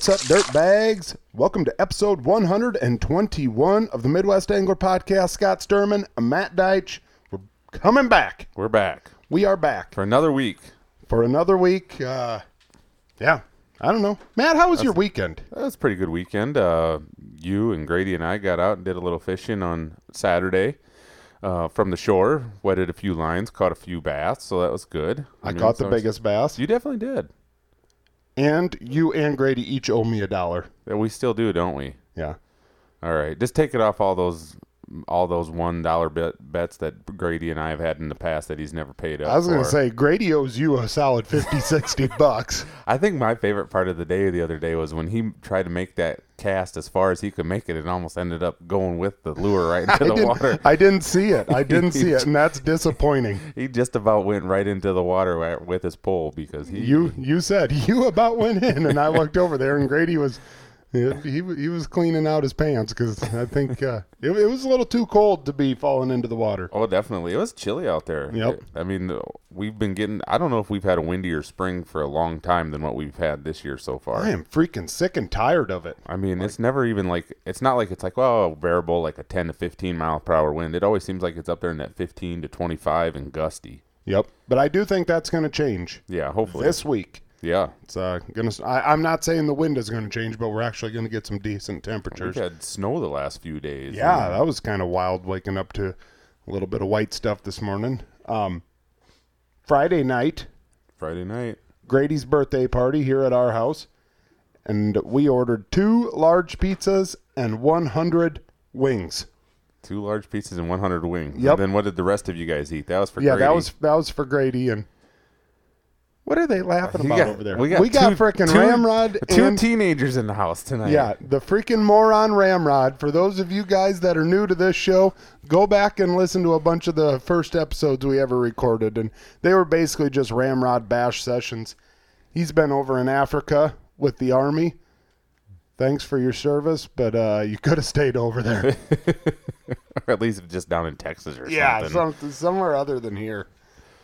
What's up, dirt bags? Welcome to episode 121 of the Midwest Angler Podcast. Scott Sturman, Matt Deitch. We're coming back. We're back We are back for another week. for another week. Uh, yeah, I don't know. Matt, how was your weekend? That was a pretty good weekend. Uh, you and Grady and I got out and did a little fishing on Saturday uh, from the shore. Wetted a few lines, caught a few bass, so that was good. I mean, caught the so- biggest bass, You definitely did. And you and Grady each owe me a dollar. We still do, don't we? Yeah. All right, just take it off all those all those one dollar bet, bets that Grady and I have had in the past that he's never paid up. I was going to say, Grady owes you a solid 50, 60 bucks. I think my favorite part of the day the other day was when he tried to make that cast as far as he could make it and almost ended up going with the lure right into the water. I didn't see it. I didn't see it, and that's disappointing. He just about went right into the water with his pole because he You you said you about went in, and I looked over there, and Grady was he he, he was cleaning out his pants because I think uh, it, it was a little too cold to be falling into the water. Oh, definitely. It was chilly out there. Yep. I mean, we've been getting. I don't know if we've had a windier spring for a long time than what we've had this year so far. I am freaking sick and tired of it. I mean, it's never even like it's not like it's like oh variable like a 10 to 15 mile per hour wind. It always seems like it's up there in that 15 to 25 and gusty. Yep, but I do think that's going to change Yeah, hopefully. this week. Yeah. It's uh, gonna. I, I'm not saying the wind is going to change, but we're actually going to get some decent temperatures. We've temperatures. had snow the last few days. Yeah, that was kind of wild waking up to a little bit of white stuff this morning. Um, Friday night, Friday night. Grady's birthday party here at our house, and we ordered two large pizzas and 100 wings. Two large pizzas and 100 wings. Yep. And then what did the rest of you guys eat? That was for Yeah, that was that was for Grady and. What are they laughing about got- over there? We got, two, frickin' two- Ramrod Two and teenagers in the house tonight. yeah, the freaking moron Ramrod. For those of you guys that are new to this show, go back and listen to a bunch of the first episodes we ever recorded, and they were basically just Ramrod bash sessions. He's been over in Africa with the army. Thanks for your service, but uh, you could have stayed over there. or at least just down in Texas or yeah, something. some, somewhere other than here.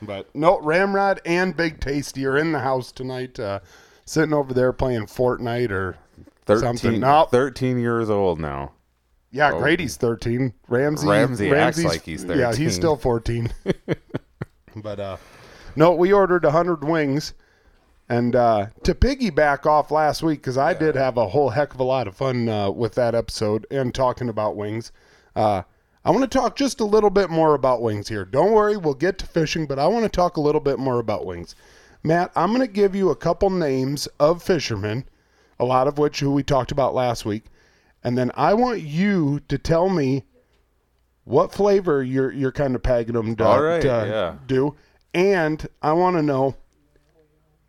But no, Ramrod and Big Tasty are in the house tonight, uh, sitting over there playing Fortnite or 13, something. No, 13 years old now. Yeah, Oh. Grady's 13. Ramsey Ramsey acts like he's 13. Yeah, he's still 14. but uh no, we ordered 100 wings and uh to piggyback off last week cuz I did have a whole heck of a lot of fun uh with that episode and talking about wings. Uh I want to talk just a little bit more about wings here. Don't worry, we'll get to fishing, but I want to talk a little bit more about wings. Matt, I'm going to give you a couple names of fishermen, a lot of which who we talked about last week, and then I want you to tell me what flavor you're you're kind of pegging them to, right, to yeah. do, and I want to know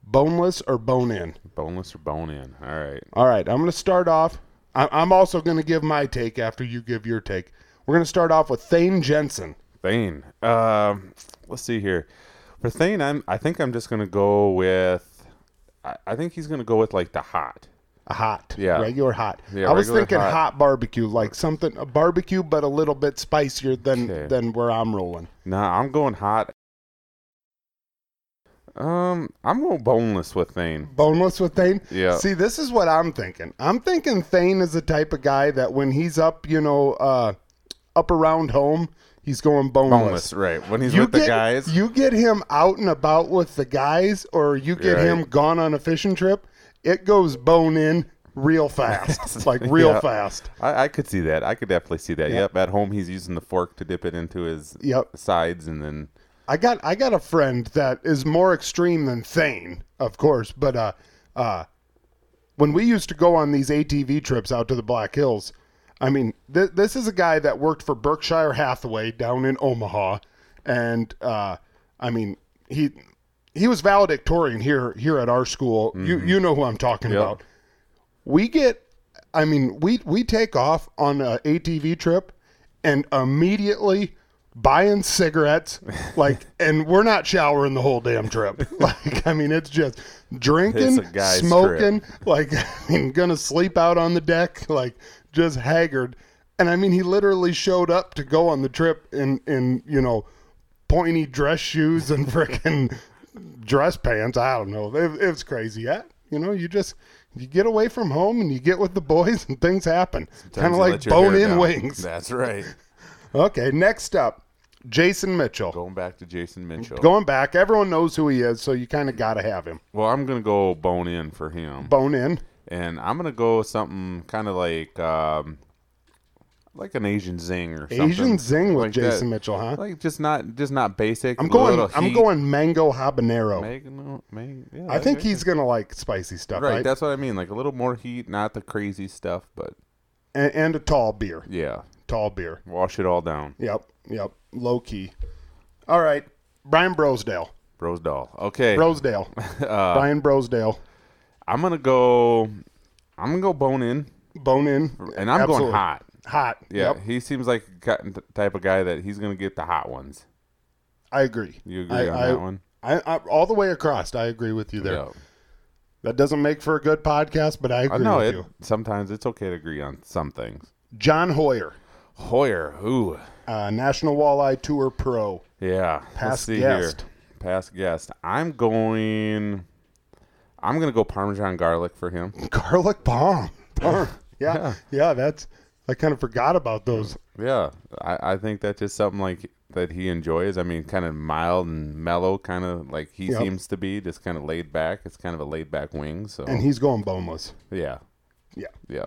boneless or bone in. Boneless or bone in. All right. All right, I'm going to start off. I'm also going to give my take after you give your take. We're going to start off with Thane Jensen. Thane. Um, let's see here. For Thane, I'm. I think I'm just gonna go with. I, I think he's gonna go with like the hot. A hot, Yeah. regular hot. Yeah, I was thinking hot. hot. barbecue, like something a barbecue, but a little bit spicier than Okay. than where I'm rolling. Nah, I'm going hot. Um, I'm going boneless with Thane. Boneless with Thane. Yeah. See, this is what I'm thinking. I'm thinking Thane is the type of guy that when he's up, you know, uh, up around home, he's going boneless. Boneless, right? When he's You with get, the guys. You get him out and about with the guys, or you get Right. him gone on a fishing trip. It goes bone in real fast, like real Yeah. fast. I, I could see that. I could definitely see that. Yeah. Yep. At home, he's using the fork to dip it into his Yep. sides, and then I got I got a friend that is more extreme than Thane, of course, but uh uh when we used to go on these ATV trips out to the Black Hills, I mean, th- this is a guy that worked for Berkshire Hathaway down in Omaha and uh I mean, he he was valedictorian here here at our school. You you know who I'm talking Yep. about. We get I mean, we we take off on a ATV trip and immediately buying cigarettes like and we're not showering the whole damn trip. Like I mean it's just drinking, It's smoking, like I mean gonna sleep out on the deck like just haggard. And I mean he literally showed up to go on the trip in in, you know, pointy dress shoes and frickin' dress pants. I don't know. It, it was crazy. Yeah. You know, you just you get away from home and you get with the boys and things happen. Kind of like let your hair bone in down. wings. That's right. Okay, next up, Jason Mitchell. Going back to Jason Mitchell. Going back, everyone knows who he is, so you kind of got to have him. well, I'm gonna go bone in for him, Bone in. and I'm gonna go something kind of like um, like an Asian zing or something. Asian zing with like Jason that. Mitchell, huh? Like just not just not basic. I'm going. I'm going mango habanero. Mag- mag- yeah, I think he's gonna like spicy stuff, right. right? That's what I mean. Like a little more heat, not the crazy stuff, but and, and a tall beer. yeah, Tall beer. wash it all down. Yep. Yep. Low key. All right. Brian Brosdahl. Brosdahl. Okay. Brosdahl. Uh, Brian Brosdahl. I'm gonna go. I'm gonna go bone in, Bone in. and I'm Absolutely. going hot. Hot. Yeah, Yep. he seems like the type of guy that he's gonna get the hot ones. I agree. You agree I, on I, that one? I, I, all the way across, I agree with you there. Yeah. That doesn't make for a good podcast, but I I agree know with it. you. Sometimes it's okay to agree on some things. John Hoyer, Hoyer, ooh, uh, National Walleye Tour Pro, yeah. Past guest. here. Past guest. I'm going. I'm gonna go Parmesan garlic for him. Garlic Palm. Palm. Yeah, Yeah. yeah, that's. I kind of forgot about those. Yeah, I, I think that's just something like that he enjoys. I mean, kind of mild and mellow, kind of like he Yep. seems to be, just kind of laid back. It's kind of a laid back wing. So And he's going boneless. yeah, Yeah. yeah.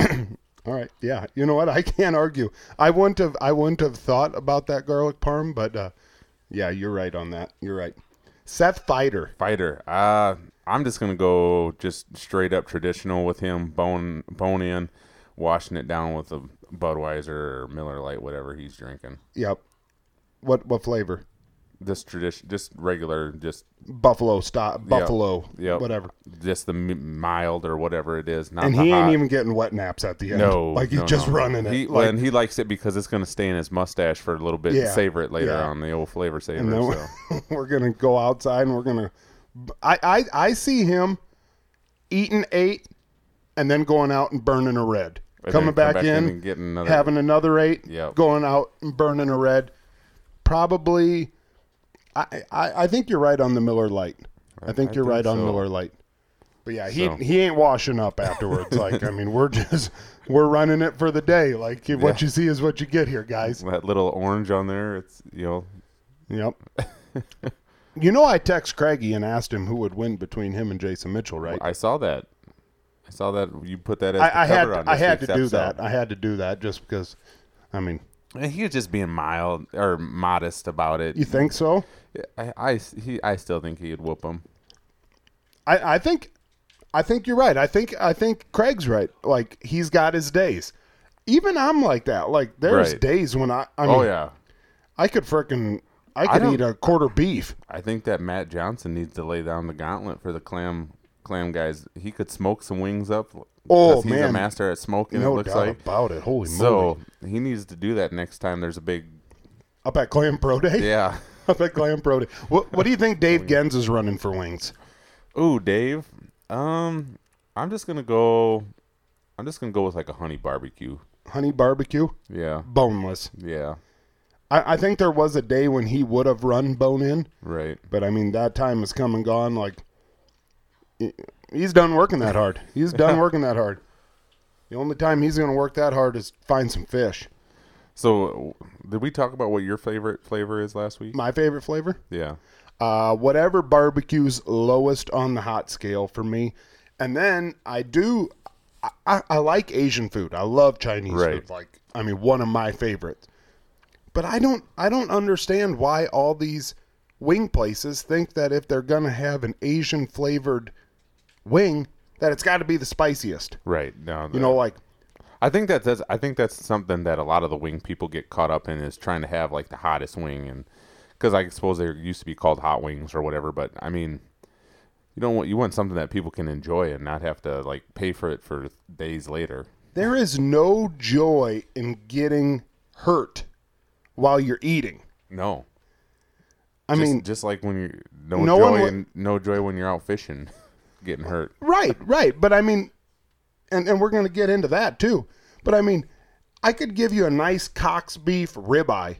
All right. Yeah. You know what? I can't argue. I wouldn't have. I wouldn't have thought about that garlic parm, but uh, yeah, you're right on that. You're right. Seth Feider. Feider. Uh I'm just gonna go just straight up traditional with him, bone bone in, washing it down with a Budweiser or Miller Lite, whatever he's drinking. Yep. What what flavor? Just tradition, just regular, just Buffalo stop. Buffalo. Yep. Whatever. just the mild or whatever it is. Not And he ain't even getting wet naps at the end. No, Like he's no, just no. running it. He, like, and he likes it because it's going to stay in his mustache for a little bit. Yeah, and savor it later yeah. on the old flavor saver. and then so. we're gonna go outside and we're gonna. I, I I see him eating eight, and then going out and burning a red. And Coming come back, in, and getting another. having another eight, Yep. going out and burning a red. Probably, I, I I think you're right on the Miller Lite. I think I you're think right on. Miller Lite. But yeah, he So- he ain't washing up afterwards. like I mean, we're just we're running it for the day. Like what you see is what you get here, guys. that little orange on there. It's you know Yep. you know, I text Craigie and asked him who would win between him and Jason Mitchell, right? I saw that. I saw that you put that as the I, I had I had to do that. I had to do that just because. I mean, he was just being mild or modest about it. you think so? I, I, he, I still think he'd whoop him. I, I think I think you're right. I think I think Craig's right. Like he's got his days. Even I'm like that. Like there's Right. days when I I oh, mean oh yeah, I could frickin' I I could don't- eat a quarter beef. I think that Matt Johnson needs to lay down the gauntlet for the clam clam guys. He could smoke some wings up. Oh, 'cause he's a man. master at smoking. No it looks doubt like. about it. Holy So moly! he needs to do that next time there's a big Up at Clam Pro Day. yeah. Up at Clam Pro Day. What What do you think Dave Genz is running for wings? Ooh, Dave. Um, I'm just gonna go. I'm just gonna go with like a honey barbecue. Honey barbecue, Yeah, boneless. yeah, I, I think there was a day when he would have run bone in, right. but I mean that time has come and gone. Like he's done working that hard. He's done working that hard. The only time he's going to work that hard is find some fish. So, did we talk about what your favorite flavor is last week? My favorite flavor, Yeah. uh, whatever barbecue's lowest on the hot scale for me. And then I do, I, I, like Asian food. I love Chinese Right. food. Like I mean, one of my favorites. But I don't, I don't understand why all these wing places think that if they're gonna have an Asian flavored wing, that it's got to be the spiciest. Right. No. You know, like I think that that's I think that's something that a lot of the wing people get caught up in is trying to have like the hottest wing and because I suppose they used to be called hot wings or whatever. But I mean, you don't want you want something that people can enjoy and not have to like pay for it for days later. there is no joy in getting hurt while you're eating. No. I just, mean, just like when you no, No joy one no joy when you're out fishing, getting hurt. Right, right. But I mean, and, and we're going to get into that too. But I mean, I could give you a nice Cox beef ribeye.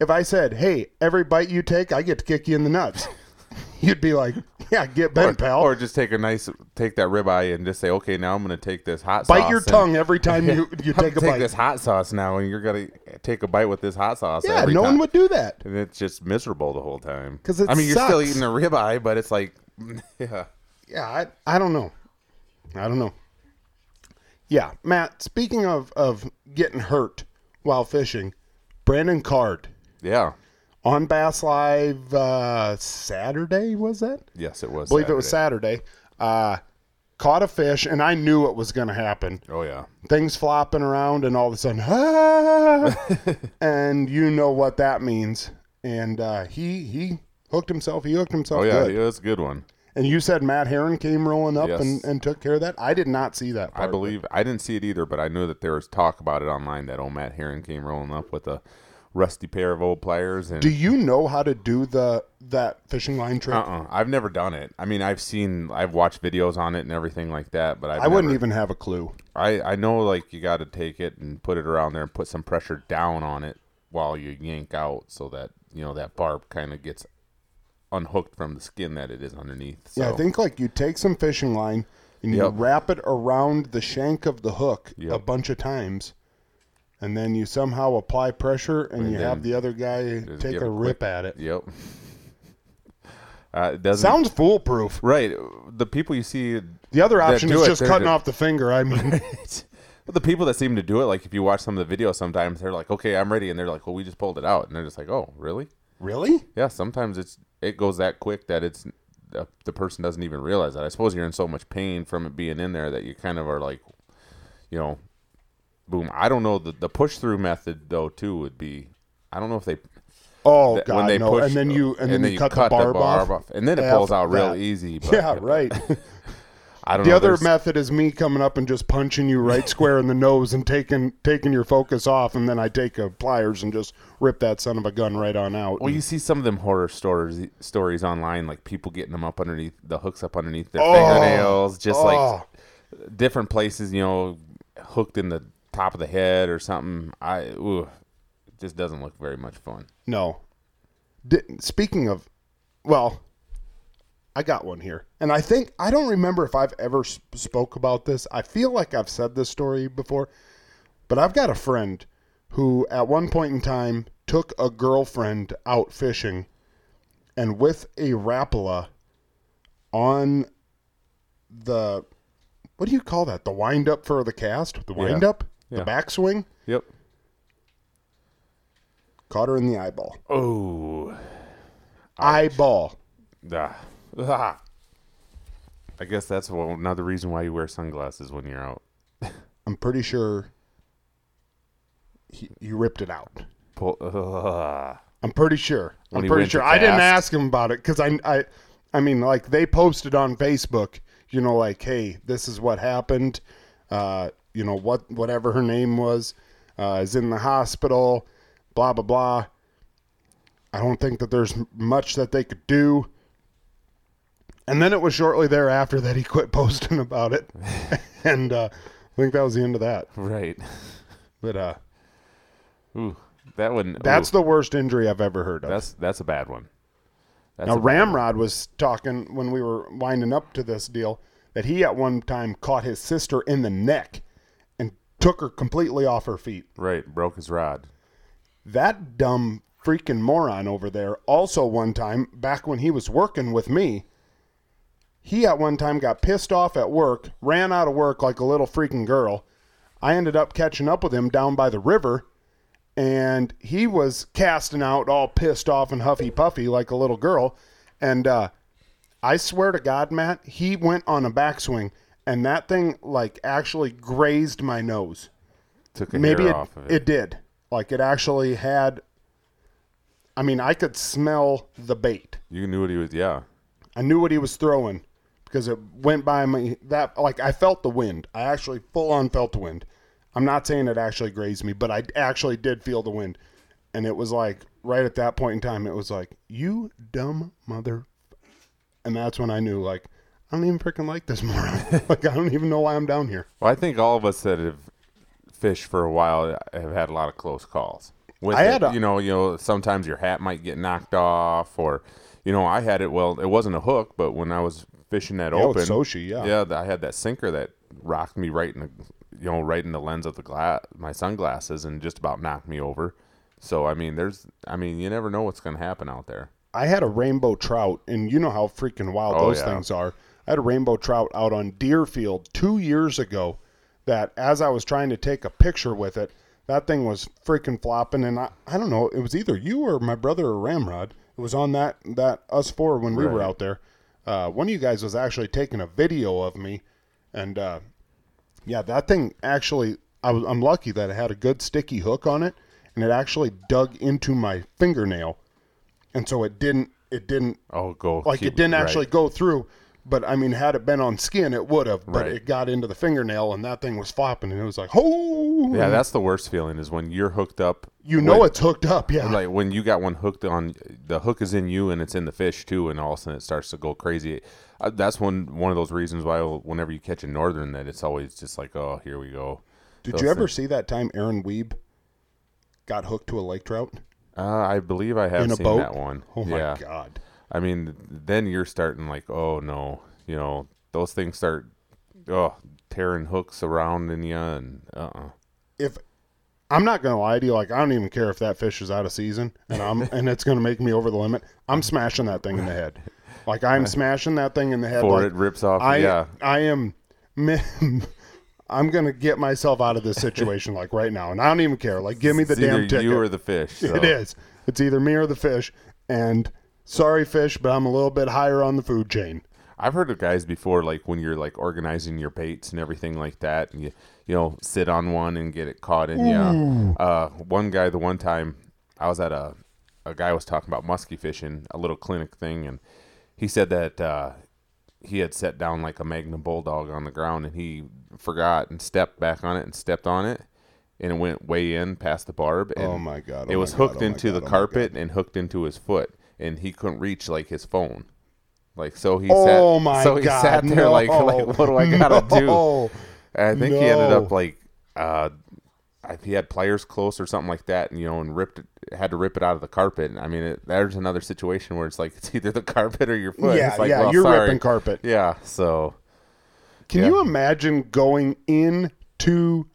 If I said, hey, every bite you take, I get to kick you in the nuts. You'd be like, Yeah, get bent, or, pal. or just take a nice take that ribeye and just say, okay, now I'm going to take this hot bite sauce. your and- tongue every time you, you take a gonna bite. this hot sauce now, and you're gonna take a bite with this hot sauce. yeah, no time. one would do that. and it's just miserable the whole time. Because I mean, you're still sucks. eating a ribeye, but it's like, yeah, Yeah, I, I don't know. I don't know. Yeah, Matt, speaking of, of getting hurt while fishing, Brandon Card yeah, on Bass Live uh, Saturday, was that? yes, it was. I believe it was Saturday. Uh, caught a fish, and I knew it was going to happen. Oh yeah, Things flopping around, and all of a sudden, ah! and you know what that means. And uh, he he hooked himself. He hooked himself oh yeah, good. it was a good one. And you said Matt Herren came rolling up Yes. and, and took care of that. I did not see that. I Part. believe I didn't see it either, but I knew that there was talk about it online that old Matt Herren came rolling up with a rusty pair of old pliers and. Do you know how to do the that fishing line trick? uh-uh. I've never done it. I mean, I've seen, I've watched videos on it and everything like that, but I've I wouldn't never- even have a clue. I, I know like you got to take it and put it around there and put some pressure down on it while you yank out so that you know that barb kind of gets unhooked from the skin that it is underneath. So, Yeah, I think like you take some fishing line and you Yep. wrap it around the shank of the hook a bunch of times, and then you somehow apply pressure and, And you have the other guy take a rip at it. Yep. Uh, it doesn't Sounds foolproof. right. The people you see, The other option is it, just cutting ju- off the finger. I mean, the people that seem to do it, like if you watch some of the videos, sometimes they're like, "Okay, I'm ready," and they're like, "Well, we just pulled it out," and they're just like, "Oh, really?" Really? Yeah. Sometimes it's it goes that quick that it's the, the person doesn't even realize that. I suppose you're in so much pain from it being in there that you kind of are like, you know, boom. I don't know the the push through method though too would be. I don't know if they Oh that god, no! push and then you and, then, you cut, the barb, off. and then it pulls out real easy. But Yeah, right. I don't the know. other there's- method is me coming up and just punching you right square in the nose and taking taking your focus off, and then I take a pliers and just rip that son of a gun right on out. Well, you see some of them horror stories stories online, like people getting them up underneath the hooks up underneath their Oh. fingernails, just Oh. like different places, you know, hooked in the top of the head or something. I ooh, it just doesn't look very much fun. No. Di speaking of, well, I got one here, and I think I don't remember if I've ever sp- spoke about this. I feel like I've said this story before, but I've got a friend who, at one point in time, took a girlfriend out fishing, and with a Rapala on the what do you call that? The wind up for the cast, the wind up, the Yeah. backswing. Yep. Caught her in the eyeball. Oh. Eyeball. Ah. I guess that's one, another reason why you wear sunglasses when you're out. I'm pretty sure he, you ripped it out. Pull, ah. I'm pretty sure. I'm pretty sure. I didn't ask him about it because I, I, I mean, like they posted on Facebook, you know, like, hey, this is what happened. Uh, you know what, whatever her name was, uh, is in the hospital. Blah blah blah. I don't think that there's much that they could do. And then it was shortly thereafter that he quit posting about it, and uh, I think that was the end of that. Right. But uh, Ooh. That one. that's ooh, the worst injury I've ever heard of. that's that's a bad one. That's Now bad one. Ramrod was talking when we were winding up to this deal that he at one time caught his sister in the neck and took her completely off her feet. Right, broke his rod. That dumb freaking moron over there also one time back when he was working with me he at one time got pissed off at work, ran out of work like a little freaking girl. I ended up catching up with him down by the river and he was casting out all pissed off and huffy puffy like a little girl and uh I swear to God, Matt, he went on a backswing and that thing like actually grazed my nose. Took a Maybe it, off of it did. Like it actually had I mean, I could smell the bait. You knew what he was. Yeah. I knew what he was throwing because it went by me that like I felt the wind. I actually full on felt the wind. I'm not saying it actually grazed me, but I actually did feel the wind. And it was like right at that point in time it was like, "You dumb mother." And that's when I knew like I don't even freaking like this moron. like I don't even know why I'm down here. Well, I think all of us that have fished for a while have had a lot of close calls. With I it. had a- you know, you know, sometimes your hat might get knocked off, or you know, I had it. Well, it wasn't a hook, but when I was fishing that Yeah, open, Sochi, yeah. yeah, I had that sinker that rocked me right in the, you know, right in the lens of the glass, my sunglasses, and just about knocked me over. So I mean, there's, I mean, you never know what's going to happen out there. I had a rainbow trout, and you know how freaking wild Oh, those yeah. things are. I had a rainbow trout out on Deerfield two years ago. That as I was trying to take a picture with it, that thing was freaking flopping, and I, I don't know, it was either you or my brother or Ramrod. It was on that that us four when we were out there. Uh, one of you guys was actually taking a video of me, and uh, yeah, that thing actually, I was I'm lucky that it had a good sticky hook on it, and it actually dug into my fingernail, and so it didn't it didn't Oh, go like keep- it didn't right. actually go through. But I mean, had it been on skin, it would have. But Right. it got into the fingernail, and that thing was flopping, and it was like, oh, Yeah, that's the worst feeling is when you're hooked up. you know with- it's hooked up. Yeah, like when you got one hooked on the hook is in you and it's in the fish too and all of a sudden it starts to go crazy uh, that's one one of those reasons why whenever you catch a northern that it's always just like oh here we go Did those you ever things. see that time Aaron Weeb got hooked to a lake trout uh, i believe i have in a seen boat? that one Oh my yeah god! I mean then you're starting like oh no you know those things start oh tearing hooks around in you and uh-uh If I'm not gonna lie to you, like I don't even care if that fish is out of season, and I'm and it's gonna make me over the limit. I'm smashing that thing in the head. Like I'm smashing that thing in the head. before like, it rips off I yeah I am. I'm gonna get myself out of this situation like right now, and I don't even care. Like, give me the it's damn either ticket. you or the fish so. It is. It's either me or the fish. And sorry, fish, but I'm a little bit higher on the food chain. I've heard of guys before, like when you're like organizing your baits and everything like that, and you you know sit on one and get it caught in Yeah, Uh, one guy, the one time I was at a a guy was talking about musky fishing, a little clinic thing, and he said that uh, he had set down like a Magnum bulldog on the ground, and he forgot and stepped back on it and stepped on it, and it went way in past the barb. And Oh my God, oh it was God, hooked oh into God, the oh carpet and hooked into his foot, and he couldn't reach like his phone. Like so he Oh sat, my so he God, sat there no. like, like what do I gotta do? And I think he ended up like uh he had pliers close or something like that, and you know, and ripped it, had to rip it out of the carpet. I mean, it, there's another situation where it's like it's either the carpet or your foot. Yeah, it's like, yeah, well, you're sorry. ripping carpet. Yeah, so Can Yeah. you imagine going into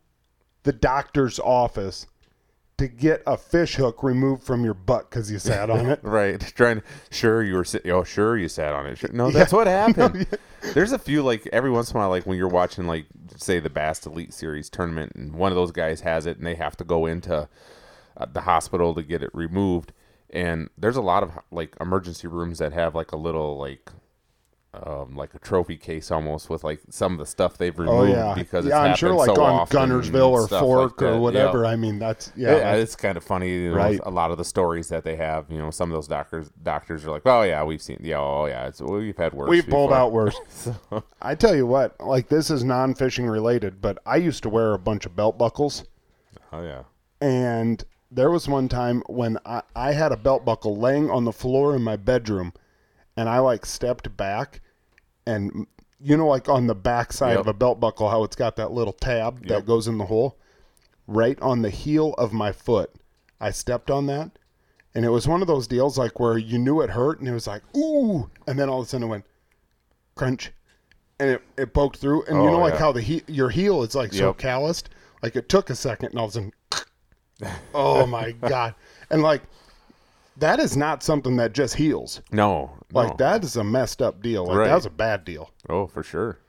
the doctor's office to get a fish hook removed from your butt because you sat on it? right, trying. Sure, you were. sit- Oh, sure, you sat on it. Sure. No, that's what happened. There's a few like every once in a while, like when you're watching like say the Bass Elite Series tournament, and one of those guys has it, and they have to go into uh, the hospital to get it removed. And there's a lot of like emergency rooms that have like a little like. Um, like a trophy case almost with like some of the stuff they've removed Oh yeah, because it's yeah. I'm sure like so on Guntersville or Fork like or whatever. I mean, that's yeah. Yeah, it's kind of funny. You know, Right. A lot of the stories that they have, you know, some of those doctors doctors are like, "Oh yeah, we've seen. Yeah, oh yeah, it's, we've had worse. We've pulled out worse. I tell you what, like this is non-fishing related, but I used to wear a bunch of belt buckles, Oh yeah, and there was one time when I, I had a belt buckle laying on the floor in my bedroom, and I like stepped back, and you know, like on the back side Yep. of a belt buckle, how it's got that little tab that goes in the hole, right on the heel of my foot. I stepped on that, and it was one of those deals like where you knew it hurt, and it was like ooh, and then all of a sudden it went crunch, and it, it poked through, and you Oh, know like yeah. how the he- your heel is like so calloused, like it took a second, and all of a sudden, oh my god, and like that is not something that just heals. no, Like no. that is a messed up deal. Like Right. that was a bad deal. Oh, for sure.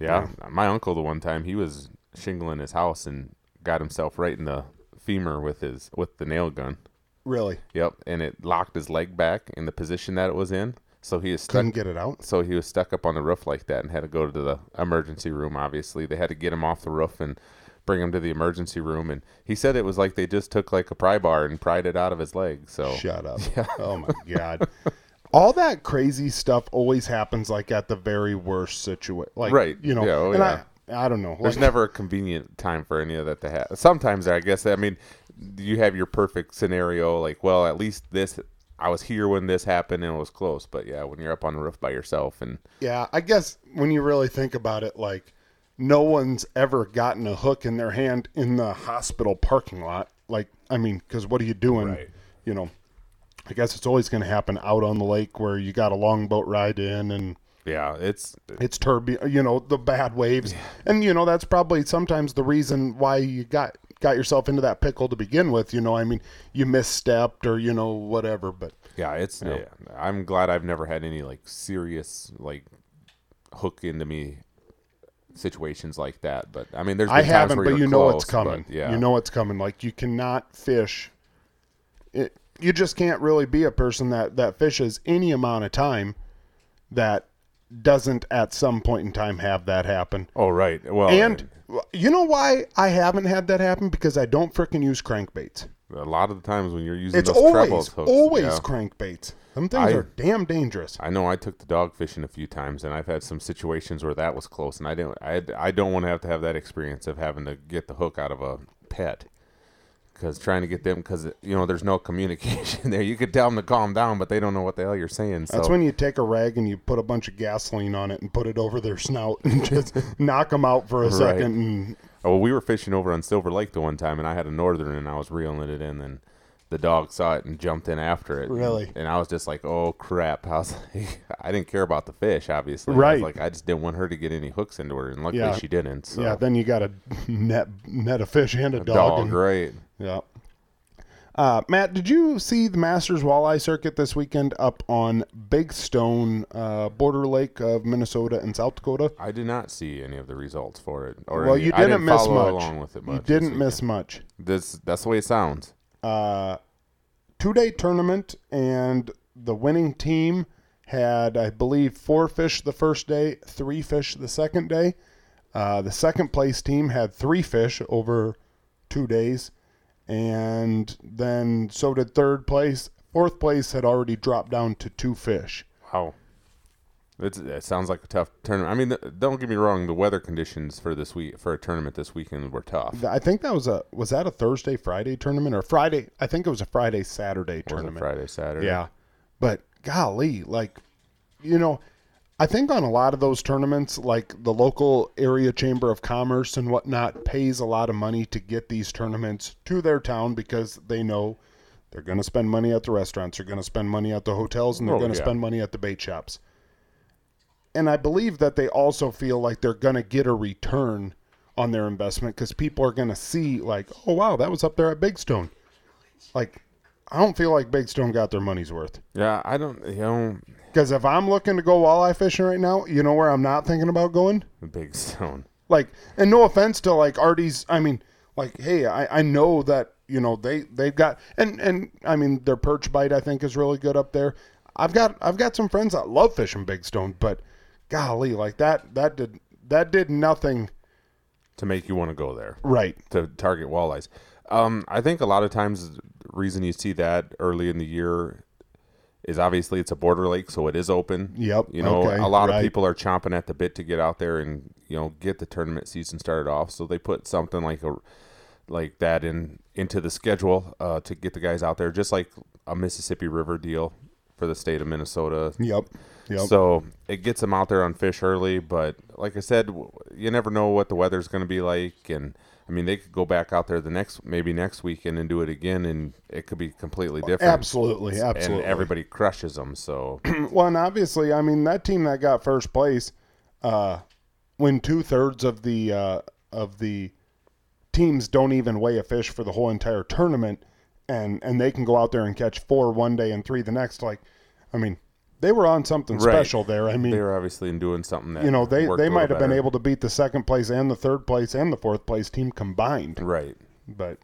Yeah, my uncle the one time he was shingling his house and got himself right in the femur with his with the nail gun. Really, Yep, and it locked his leg back in the position that it was in. So he was stuck couldn't get it out. so he was stuck up on the roof like that and had to go to the emergency room obviously they had to get him off the roof and bring him to the emergency room and he said it was like they just took like a pry bar and pried it out of his leg so Shut up. Yeah. Oh my god. All that crazy stuff always happens like at the very worst situation. Like Right. you know. Yeah, oh, and yeah. I I don't know. there's Like, never a convenient time for any of that to happen sometimes i guess i mean you have your perfect scenario like well at least this i was here when this happened and it was close but yeah when you're up on the roof by yourself and yeah, I guess when you really think about it, like no one's ever gotten a hook in their hand in the hospital parking lot. Like, I mean, because what are you doing? Right. You know, I guess it's always going to happen out on the lake where you got a long boat ride in and Yeah, it's uh, it's turbulent, you know, the bad waves. And you know, that's probably sometimes the reason why you got got yourself into that pickle to begin with, you know. I mean, you misstepped or you know whatever, but yeah, it's. Yeah. I'm glad I've never had any like serious like hook into me situations like that. But I mean, there's been I haven't, where but you know it's coming. yeah, You know it's coming. Like you cannot fish. It, you just can't really be a person that that fishes any amount of time that doesn't at some point in time have that happen. Oh right. Well, And you know why I haven't had that happen? Because I don't frickin' use crankbaits. A lot of the times when you're using It's those always trebles hooks, always yeah. crankbaits. Them things I- are damn dangerous. I know I took the dog fishing a few times, and I've had some situations where that was close, and I didn't. I I don't want to have to have that experience of having to get the hook out of a pet, because trying to get them, because you know there's no communication there. You could tell them to calm down, but they don't know what the hell you're saying. So That's when you take a rag and you put a bunch of gasoline on it and put it over their snout and just knock them out for a Right. second. And Oh, well, we were fishing over on Silver Lake the one time, and I had a northern, and I was reeling it in, and the dog saw it and jumped in after it. Really? And I was just like, "Oh crap!" I was like, I didn't care about the fish, obviously. I Right. was like, I just didn't want her to get any hooks into her, and luckily Yeah. she didn't. So. yeah, then you got a net net a fish and a, dog. dog, and- right? Yeah. Uh, Matt, did you see the Masters Walleye Circuit this weekend up on Big Stone, uh, border lake of Minnesota and South Dakota? I did not see any of the results for it. Or well, any- you I didn't, miss much. along with it much. you didn't miss much. This. That's the way it sounds. Uh, two day tournament, and the winning team had, I believe, four fish the first day, three fish the second day. Uh, the second place team had three fish over two days, and then so did third place. Fourth place had already dropped down to two fish. Wow. It's, it sounds like a tough tournament. I mean, th- don't get me wrong. The weather conditions for this week for a tournament this weekend were tough. I think that was a was that a Thursday Friday tournament or Friday? I think it was a Friday Saturday Or was it tournament. Friday, Saturday? Yeah. But golly, like, you know, I think on a lot of those tournaments, like the local area chamber of commerce and whatnot pays a lot of money to get these tournaments to their town because they know they're going to spend money at the restaurants, they're going to spend money at the hotels, and they're Oh, going to yeah. spend money at the bait shops. And I believe that they also feel like they're going to get a return on their investment because people are going to see, like, oh, wow, that was up there at Big Stone. Like, I don't feel like Big Stone got their money's worth. Yeah, I don't. You know, Because if I'm looking to go walleye fishing right now, you know where I'm not thinking about going? the big stone. Like, and no offense to like Artie's, I mean, like, hey, I, I know that, you know, they, they've got, and, and I mean, their perch bite, I think, is really good up there. I've got, I've got some friends that love fishing Big Stone, but golly, like that, that did, that did nothing to make you want to go there right. to target walleyes. Um, I think a lot of times reason you see that early in the year is obviously it's a border lake, so it is open. Yep, You know, okay, a lot right. of people are chomping at the bit to get out there and you know get the tournament season started off. So they put something like a like that in into the schedule uh, to get the guys out there, just like a Mississippi River deal for the state of Minnesota. Yep. Yep. So it gets them out there on fish early, but like I said, you never know what the weather's going to be like, and I mean they could go back out there the next maybe next weekend and do it again, and it could be completely different. absolutely. Absolutely. And everybody crushes them. So Well, and obviously, I mean that team that got first place, uh, when two thirds of the uh, of the teams don't even weigh a fish for the whole entire tournament, and and they can go out there and catch four one day and three the next. Like, I mean, they were on something Right. special there. I mean, they were obviously doing something that you know, they they might have been able to beat the second place and the third place and the fourth place team combined, right. but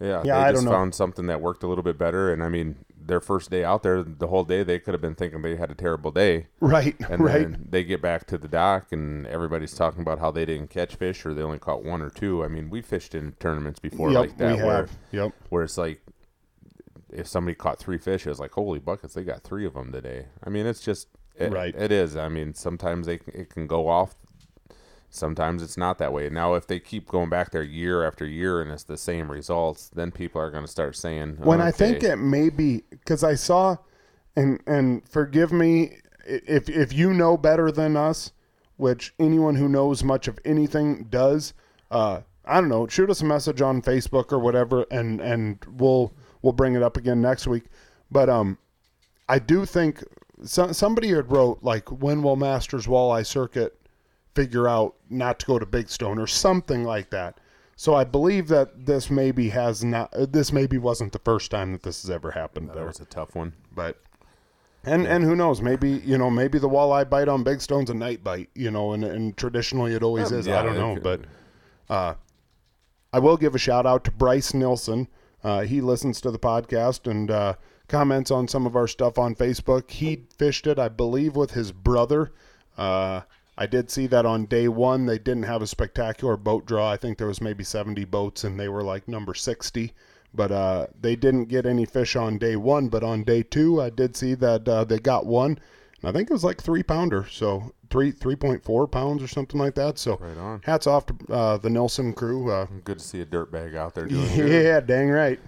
Yeah, Yeah, they I just don't know. found something that worked a little bit better, and I mean their first day out there, the whole day they could have been thinking they had a terrible day. right, And right, then they get back to the dock, and everybody's talking about how they didn't catch fish or they only caught one or two. I mean, we fished in tournaments before yep, like that we where, have, yep, where it's like if somebody caught three fish, it's like holy buckets, they got three of them today. I mean, it's just it, Right. It is. I mean, sometimes they it can go off. Sometimes it's not that way. Now, if they keep going back there year after year and it's the same results, then people are going to start saying, when I think it may be because I saw, and and forgive me if if you know better than us, which anyone who knows much of anything does. Uh, I don't know. Shoot us a message on Facebook or whatever, and and we'll we'll bring it up again next week. But um, I do think so, somebody had wrote like, when will Masters Walleye Circuit figure out not to go to Big Stone or something like that. So I believe that this maybe has not. uh, This maybe wasn't the first time that this has ever happened That was a tough one. But and and who knows? Maybe you know maybe the walleye bite on Big Stone's a night bite. You know, and and traditionally it always is. yeah, I don't know, could- but uh, I will give a shout out to Bryce Nilsson. Uh, he listens to the podcast and uh, comments on some of our stuff on Facebook. He fished it, I believe, with his brother. Uh, I did see that on day one they didn't have a spectacular boat draw. I think there was maybe 70 boats and they were like number 60. But uh, they didn't get any fish on day one. But on day two, I did see that uh, they got one. And I think it was like three pounder, so three three point four pounds or something like that. So Right on. hats off to uh, the Nelson crew. Uh, Good to see a dirt bag out there yeah, dang right.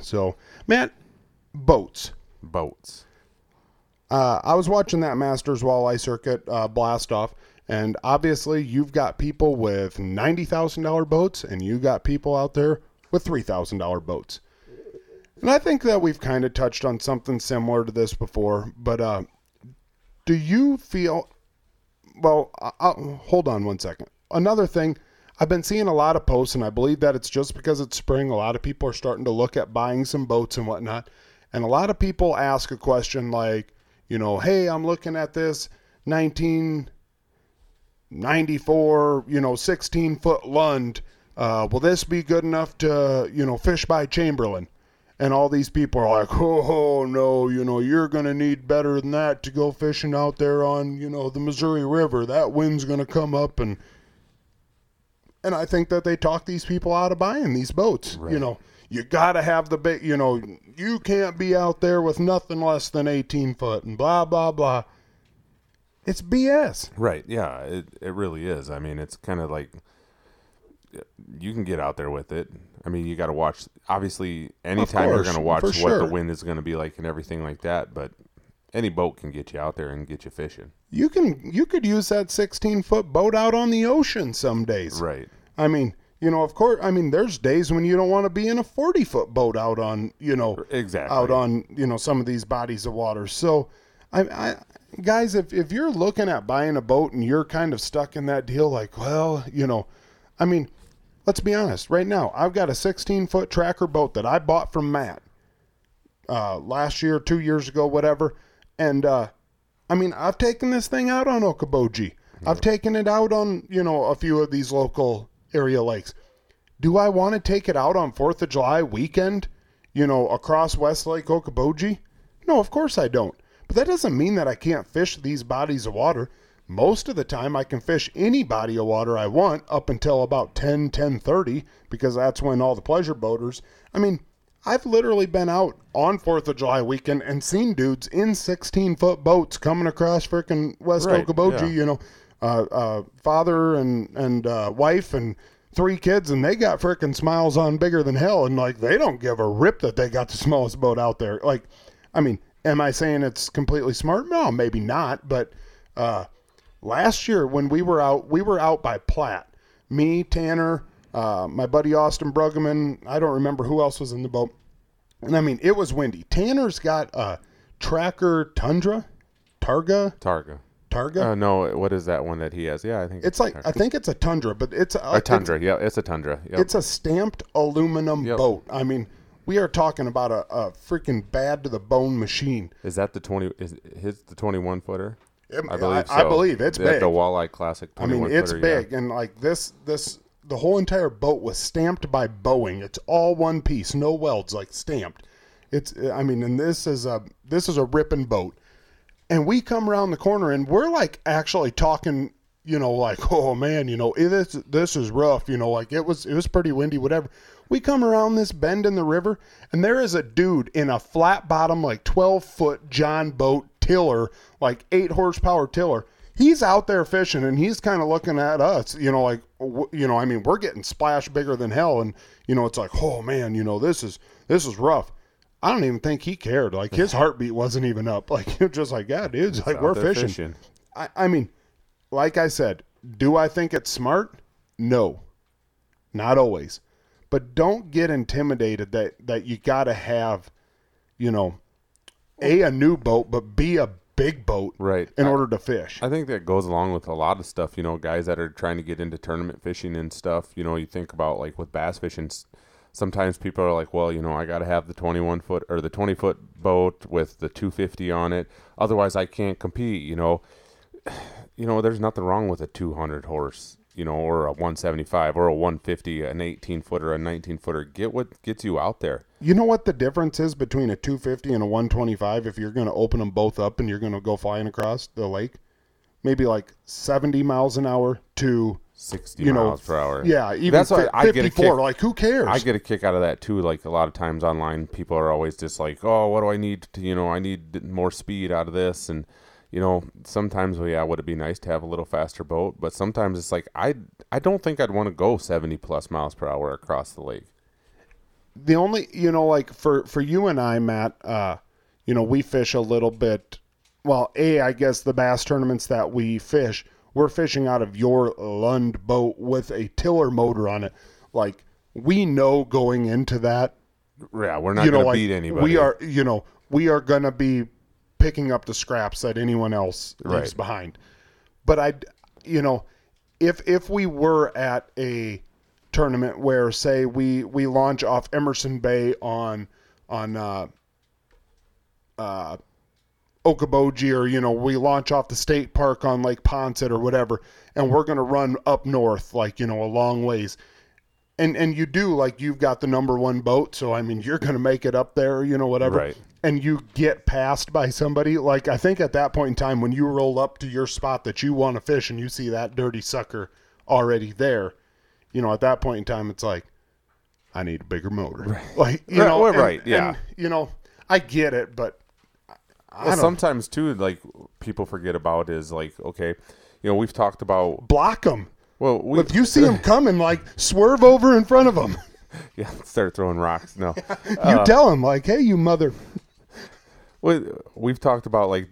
So, Matt, boats. boats. Uh, I was watching that Masters Walleye Circuit uh, blast off, and obviously you've got people with ninety thousand dollar boats, and you got people out there with three thousand dollar boats. And I think that we've kind of touched on something similar to this before, but uh, do you feel? Well, I'll, hold on one second. Another thing, I've been seeing a lot of posts, and I believe that it's just because it's spring. A lot of people are starting to look at buying some boats and whatnot. And a lot of people ask a question like, you know, hey, I'm looking at this 1994, you know, 16 foot Lund. Uh, will this be good enough to, you know, fish by Chamberlain? And all these people are like, oh, oh no, you know, you're going to need better than that to go fishing out there on, you know, the Missouri River. That wind's going to come up and and I think that they talk these people out of buying these boats. You know, you got to have the big, you know, you can't be out there with nothing less than 18 foot and blah, blah, blah. It's BS. Right. Yeah. It it really is. I mean, it's kind of like you can get out there with it. I mean, you got to watch. Obviously, anytime you're going to watch what sure. the wind is going to be like and everything like that. But any boat can get you out there and get you fishing. You can you could use that 16 foot boat out on the ocean some days. Right. I mean, you know, of course, I mean, there's days when you don't want to be in a 40 foot boat out on, you know, Exactly. out on, you know, some of these bodies of water. So, I, I guys, if, if you're looking at buying a boat and you're kind of stuck in that deal, like, well, you know, I mean, let's be honest. Right now, I've got a 16 foot tracker boat that I bought from Matt uh, last year, two years ago, whatever. And uh, I mean, I've taken this thing out on Okoboji. I've taken it out on you know a few of these local area lakes. Do I want to take it out on Fourth of July weekend? You know, across West Lake Okoboji? No, of course I don't. But that doesn't mean that I can't fish these bodies of water. Most of the time I can fish any body of water I want up until about 10, 10.30 because that's when all the pleasure boaters. I mean, I've literally been out on 4th of July weekend and seen dudes in 16 foot boats coming across frickin' West Right, Okoboji, yeah. you know, uh, uh, father and, and uh, wife and three kids, and they got frickin' smiles on bigger than hell. And like, they don't give a rip that they got the smallest boat out there. Like, I mean, am I saying it's completely smart? No, maybe not. But uh, last year when we were out, we were out by Platte. Me, Tanner, uh, my buddy Austin Bruggeman. I don't remember who else was in the boat. And I mean, it was windy. Tanner's got a Tracker Tundra, Targa, Targa. Targa. Uh, no, what is that one that he has? Yeah, I think it's like I think it's a Tundra, but it's a, a Tundra. yeah, it's a Tundra. Yep. It's a stamped aluminum Yep. boat. I mean, we are talking about a, a freaking bad to the bone machine. is that the twenty? Is his the twenty-one footer? It- I believe. I, I so. believe it's big. The Walleye Classic. I mean, it's footer, yeah. big, and like this, this the whole entire boat was stamped by Boeing. It's all one piece, no welds, like stamped. It's, I mean, and this is a this is a ripping boat, and we come around the corner and we're like actually talking, you know, like oh man, you know, it is this is rough, you know, like it was it was pretty windy, whatever. We come around this bend in the river, and there is a dude in a flat bottom, like twelve foot John boat tiller, like eight horsepower tiller he's out there fishing and he's kind of looking at us, you know, like, you know, I mean, we're getting splashed bigger than hell. And, you know, it's like, oh man, you know, this is, this is rough. I don't even think he cared. Like his heartbeat wasn't even up. Like was just like, yeah, dudes, like we're fishing. fishing. I, I mean, like I said, do I think it's smart? No, not always. But don't get intimidated that, that you got to have, you know, a a new boat, but b a big boat Right. in I- order to fish. I think that goes along with a lot of stuff. You know, guys that are trying to get into tournament fishing and stuff. You know, you think about like with bass fishing. Sometimes people are like, well, you know, I got to have the 21 foot or the 20 foot boat with the 250 on it. Otherwise, I can't compete. You know, you know, there's nothing wrong with a 200 horse. You know, or a 175 or a 150, an 18 footer, a 19 footer. Get what gets you out there. You know what the difference is between a 250 and a 125 if you're going to open them both up and you're going to go flying across the lake? Maybe like 70 miles an hour to 60 you know miles per hour. Yeah, even That's fi- I get a 54. kick- like who cares? I get a kick out of that too. Like a lot of times online, people are always just like, "Oh, what do I need to? You know, I need more speed out of this." And you know, sometimes, well, yeah, would it be nice to have a little faster boat? But sometimes it's like I, I don't think I'd want to go seventy plus miles per hour across the lake. The only you know like for for you and I Matt uh you know we fish a little bit well a I guess the bass tournaments that we fish we're fishing out of your Lund boat with a tiller motor on it like we know going into that Yeah, we're not you know going to like beat anybody. we are you know we are going to be picking up the scraps that anyone else leaves Right. behind but I you know if if we were at a tournament where say we we launch off Emerson Bay on on uh uh Okoboji or you know we launch off the state park on Lake Poinsett or whatever and we're going to run up north like you know a long ways and and you do like you've got the number one boat so i mean you're going to make it up there you know whatever Right. and you get passed by somebody like i think at that point in time when you roll up to your spot that you want to fish and you see that dirty sucker already there you know at that point in time it's like i need a bigger motor like you Right, know and- right, yeah. and, you know i get it but I Well, sometimes too, like people forget about is like, okay, you know, we've talked about. block them Well, we if you see them coming like swerve over in front of them yeah, start throwing rocks. No, you uh, tell them like hey you mother Well, we've talked about like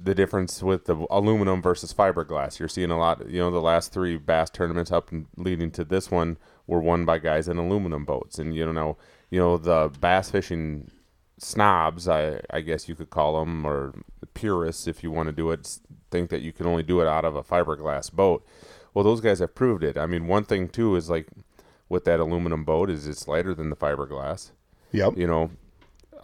the difference with the aluminum versus fiberglass. You're seeing a lot. You know, the last three bass tournaments up and leading to this one were won by guys in aluminum boats, and you know, you know the bass fishing snobs, I I guess you could call them, or purists if you want to do it, think that you can only do it out of a fiberglass boat. Well, those guys have proved it. I mean, one thing too is like with that aluminum boat is it's lighter than the fiberglass yep you know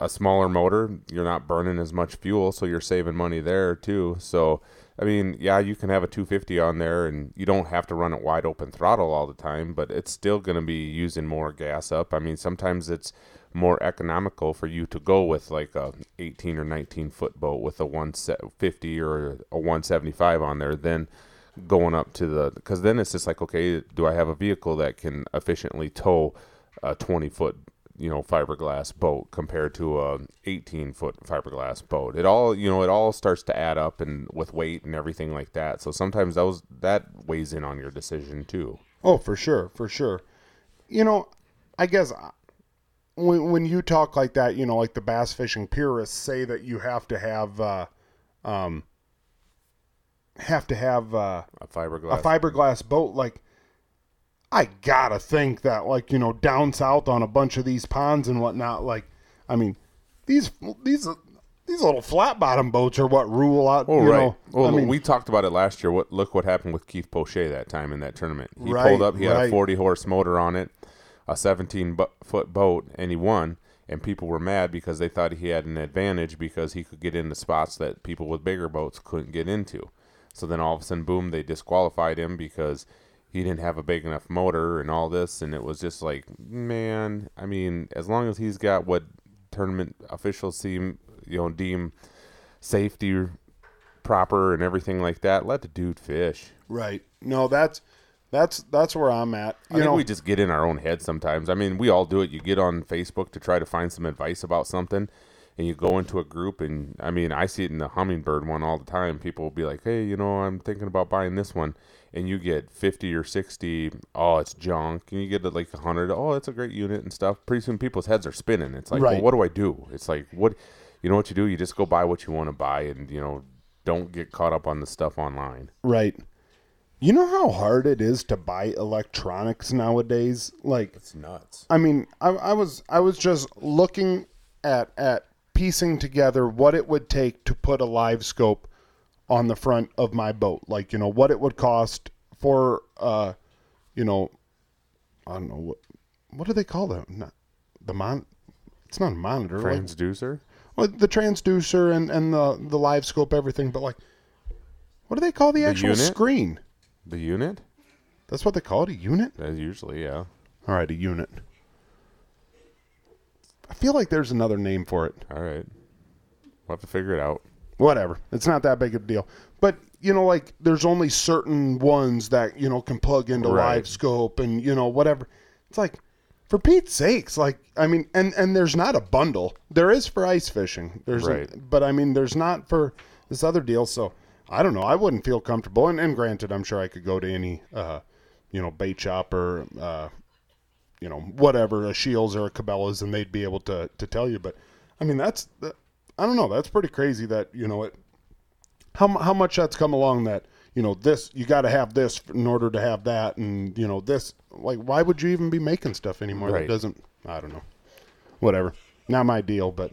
a smaller motor you're not burning as much fuel so you're saving money there too. So i mean yeah you can have a 250 on there and you don't have to run it wide open throttle all the time but it's still going to be using more gas up. I mean sometimes it's more economical for you to go with like a 18 or 19 foot boat with a 150 or a 175 on there than going up to the because then it's just like okay do i have a vehicle that can efficiently tow a 20 foot you know fiberglass boat compared to a 18 foot fiberglass boat it all you know it all starts to add up and with weight and everything like that so sometimes those that weighs in on your decision too Oh, for sure, for sure. You know, I guess uh, when when you talk like that, you know, like the bass fishing purists say that you have to have, uh, um, have to have uh, a fiberglass a fiberglass boat. Like, I gotta think that, like, you know, down south on a bunch of these ponds and whatnot. Like, I mean, these these these little flat bottom boats are what rule out. Oh you right. know, well, I mean, we talked about it last year. What look what happened with Keith Poche that time in that tournament. He Right, pulled up. He had right. a 40 horse motor on it, a 17 bu- foot boat, and he won. And people were mad because they thought he had an advantage because he could get into spots that people with bigger boats couldn't get into. So then all of a sudden, boom, they disqualified him because he didn't have a big enough motor and all this. And it was just like, man, I mean, as long as he's got what tournament officials seem, you know, deem safety proper and everything like that, let the dude fish. right? No, that's that's that's where I'm at. I You think know, we just get in our own head sometimes. I mean, we all do it. You get on Facebook to try to find some advice about something, and you go into a group, and I mean, I see it in the Humminbird one all the time. People will be like, "Hey, you know, I'm thinking about buying this one," and you get fifty or sixty. Oh, it's junk, and you get like a hundred. Oh, it's a great unit and stuff. Pretty soon, people's heads are spinning. It's like, Right. well, what do I do? It's like, what, you know, what you do? You just go buy what you want to buy, and you know, don't get caught up on the stuff online. Right. You know how hard it is to buy electronics nowadays? Like, It's nuts. I mean, I, I was I was just looking at at piecing together what it would take to put a LiveScope on the front of my boat. Like, you know, what it would cost for, uh, you know, I don't know what what do they call that? Not, the mon. It's not a monitor. like- Transducer. well, the transducer and and the the LiveScope, everything. But like, what do they call the, The actual unit? screen? The unit. That's what they call it, a unit. That's usually yeah. All right, a unit. I feel like there's another name for it. All right. We'll have to figure it out. Whatever. It's not that big of a deal. But you know, like there's only certain ones that you know can plug into Right. LiveScope and you know whatever. It's like for Pete's sakes, like I mean, and and there's not a bundle. There is for ice fishing. There's, a- but I mean, there's not for this other deal. So I don't know. I wouldn't feel comfortable. And, and granted, I'm sure I could go to any, uh, you know, bait shop or, uh, you know, whatever, a Scheels or a Cabela's, and they'd be able to to tell you. But I mean, that's that, I don't know. That's pretty crazy. That you know it. How how much that's come along that you know this you got to have this in order to have that and you know this like why would you even be making stuff anymore that doesn't I don't know whatever not my deal but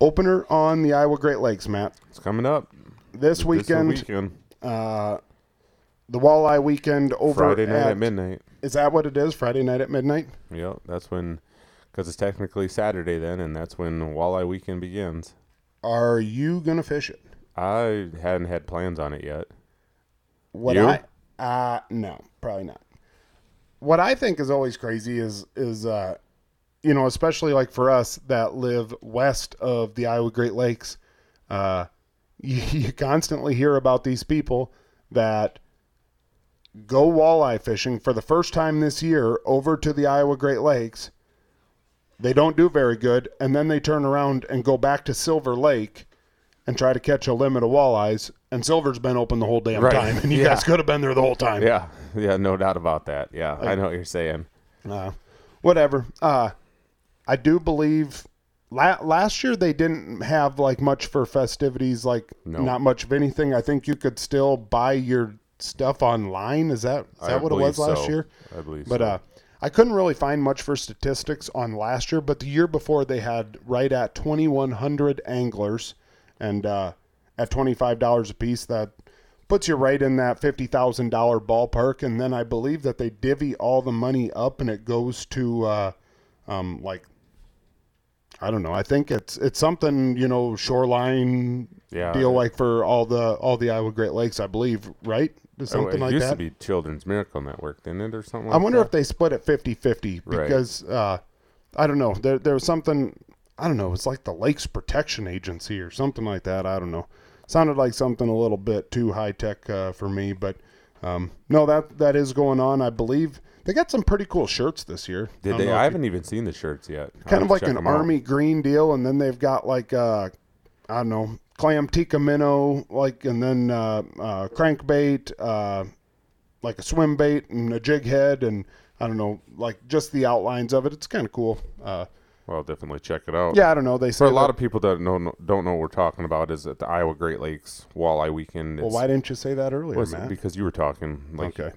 opener on the Iowa Great Lakes Matt It's coming up this This weekend weekend. uh the walleye weekend over Friday night at, at midnight. is that what it is Friday night at midnight Yep, that's when, because it's technically Saturday then, and that's when walleye weekend begins. are you gonna fish it I hadn't had plans on it yet. What You? I uh no, probably not. What I think is always crazy is is uh you know, especially like for us that live west of the Iowa Great Lakes, uh you, you constantly hear about these people that go walleye fishing for the first time this year over to the Iowa Great Lakes. They don't do very good and then they turn around and go back to Silver Lake and try to catch a limit of walleyes, and Silver's been open the whole damn Right. time, and you Yeah. guys could have been there the whole time. Yeah, yeah, no doubt about that. Yeah, I know what you're saying. Uh, whatever. Uh, I do believe la- last year they didn't have like much for festivities, like No. not much of anything. I think you could still buy your stuff online. Is that is I that what it was last so. year? I believe But so. uh, I couldn't really find much for statistics on last year. But the year before, they had right at 2,100 anglers, and uh, at $25 a piece, that puts you right in that $50,000 ballpark. And then I believe that they divvy all the money up, and it goes to uh, um, like I don't know. I think it's it's something you know shoreline Yeah. deal like for all the all the Iowa Great Lakes. I believe right something it like used that. to be Children's Miracle Network, didn't it, or something? I wonder that? if they split it 50-50 Right. because uh, I don't know. There there was something I don't know. It's like the Lakes Protection Agency or something like that. I don't know. Sounded like something a little bit too high tech uh, for me, but um, no, that that is going on. I believe they got some pretty cool shirts this year. Did don't they? I haven't even seen the shirts yet. Kind of like an 'em out. army green deal, and then they've got like uh, I don't know clam tikka minnow, like and then uh, uh, crankbait, uh, like a swim bait and a jig head, and I don't know, like just the outlines of it. It's kind of cool. Uh, Well, I'll definitely check it out. yeah, I don't know. They say For a lot that- of people that know, don't know what we're talking about is at the Iowa Great Lakes Walleye Weekend. Well, why didn't you say that earlier, Matt? because you were talking like Okay.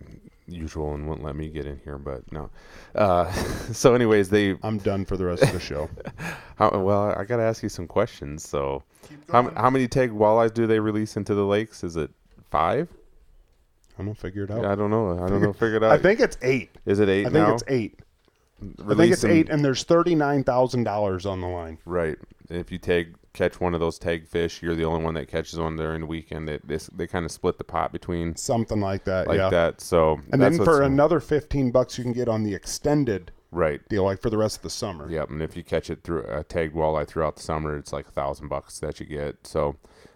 Usual and wouldn't let me get in here, but no. Uh, so, anyways, they I'm done for the rest of the show. how, well, I got to ask you some questions. So, how, how many tag walleyes do they release into the lakes? Is it five? I'm gonna figure it out. I don't know. I don't know. Figure it out. I think it's eight. is it eight I think now? it's eight. I think it's eight, and there's thirty nine thousand dollars on the line. Right. If you tag catch one of those tag fish, you're the only one that catches one during the weekend. They they, they kind of split the pot between Something like that. like yeah. that. So And then for another fifteen bucks, you can get on the extended right. deal, like for the rest of the summer. Yep. And if you catch it through a tagged walleye throughout the summer, it's like a thousand bucks that you get. So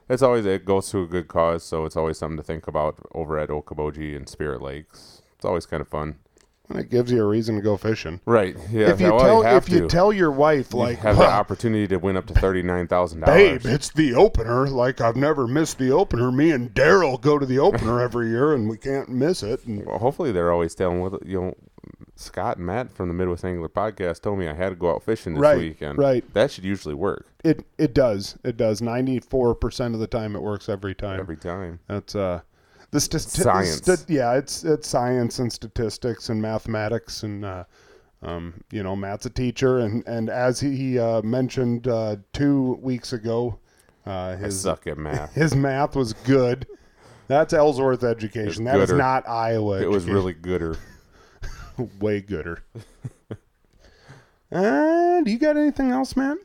it's always it goes to a good cause. So it's always something to think about over at Okoboji and Spirit Lakes. It's always kind of fun. And it gives you a reason to go fishing. Right. Yeah. if you well, tell have if you to. tell your wife You like, have the opportunity to win up to thirty nine thousand dollars. babe, it's the opener. Like I've never missed the opener. Me and Daryl go to the opener every year, and we can't miss it. And Well, hopefully they're always telling with you know Scott and Matt from the Midwest Angler podcast told me I had to go out fishing this Right, weekend. right. That should usually work it it does it does. Ninety four percent of the time, it works every time. every time. That's uh, the sti- Science. sti- yeah, it's it's science and statistics and mathematics and uh, Um, you know, Matt's a teacher, and and as he uh, mentioned uh, two weeks ago, uh, I his suck at math. his math was good. That's Ellsworth education. That is gooder. not Iowa. It was education. really gooder. way gooder. do you got anything else, man?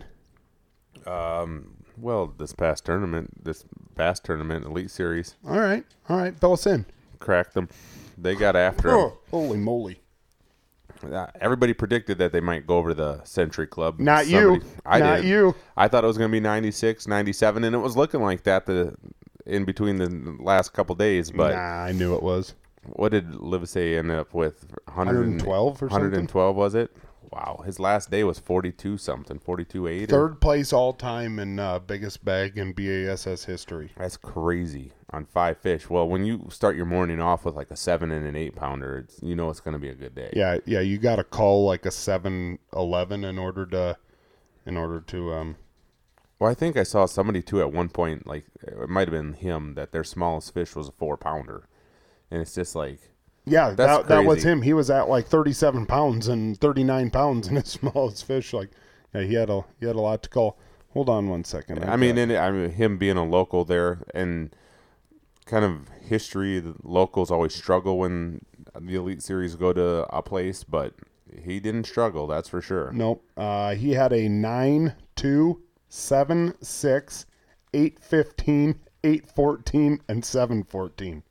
Um, well, this past tournament, this past tournament, Elite Series, All right, all right, fill us in. cracked them. They got after. Oh, holy moly! Uh, Everybody predicted that they might go over to the Century Club. Not you. I Not did. you. I thought it was going to be 96, 97, and it was looking like that the in between the last couple days. But nah, I knew it was. what did Livesay end up with? 100 112 or something? 112 was it? Wow, his last day was 42 something, 42 8. Third place all time in uh, biggest bag in BASS history. That's crazy on five fish. Well, when you start your morning off with like a seven and an eight pounder, it's, you know it's going to be a good day. Yeah, yeah, you got to call like a 7-Eleven in order to, in order to um. Well, I think I saw somebody too at one point, like it might have been him, that their smallest fish was a four pounder, and it's just like Yeah, That's that, that was crazy. him. He was at like 37 pounds and 39 pounds in his smallest fish. Like, yeah, he had a he had a lot to call. Hold on one second. I mean, and I mean, him being a local there, and kind of history. The locals always struggle when the elite series go to a place, but he didn't struggle. That's for sure. Nope. Uh, he had a 9, 2, 7, 6, 8, 15, 8, 14, and 7, 14.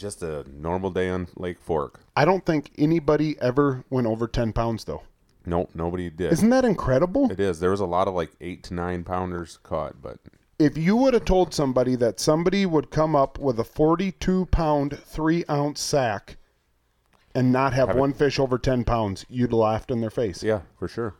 Just a normal day on Lake Fork. I don't think anybody ever went over 10 pounds, though. Nope, nobody did. Isn't that incredible? It is. There was a lot of like eight to nine pounders caught, but If you would have told somebody that somebody would come up with a 42 pound, 3 ounce sack and not have Have it- one fish over 10 pounds, you'd laughed in their face. yeah, for sure.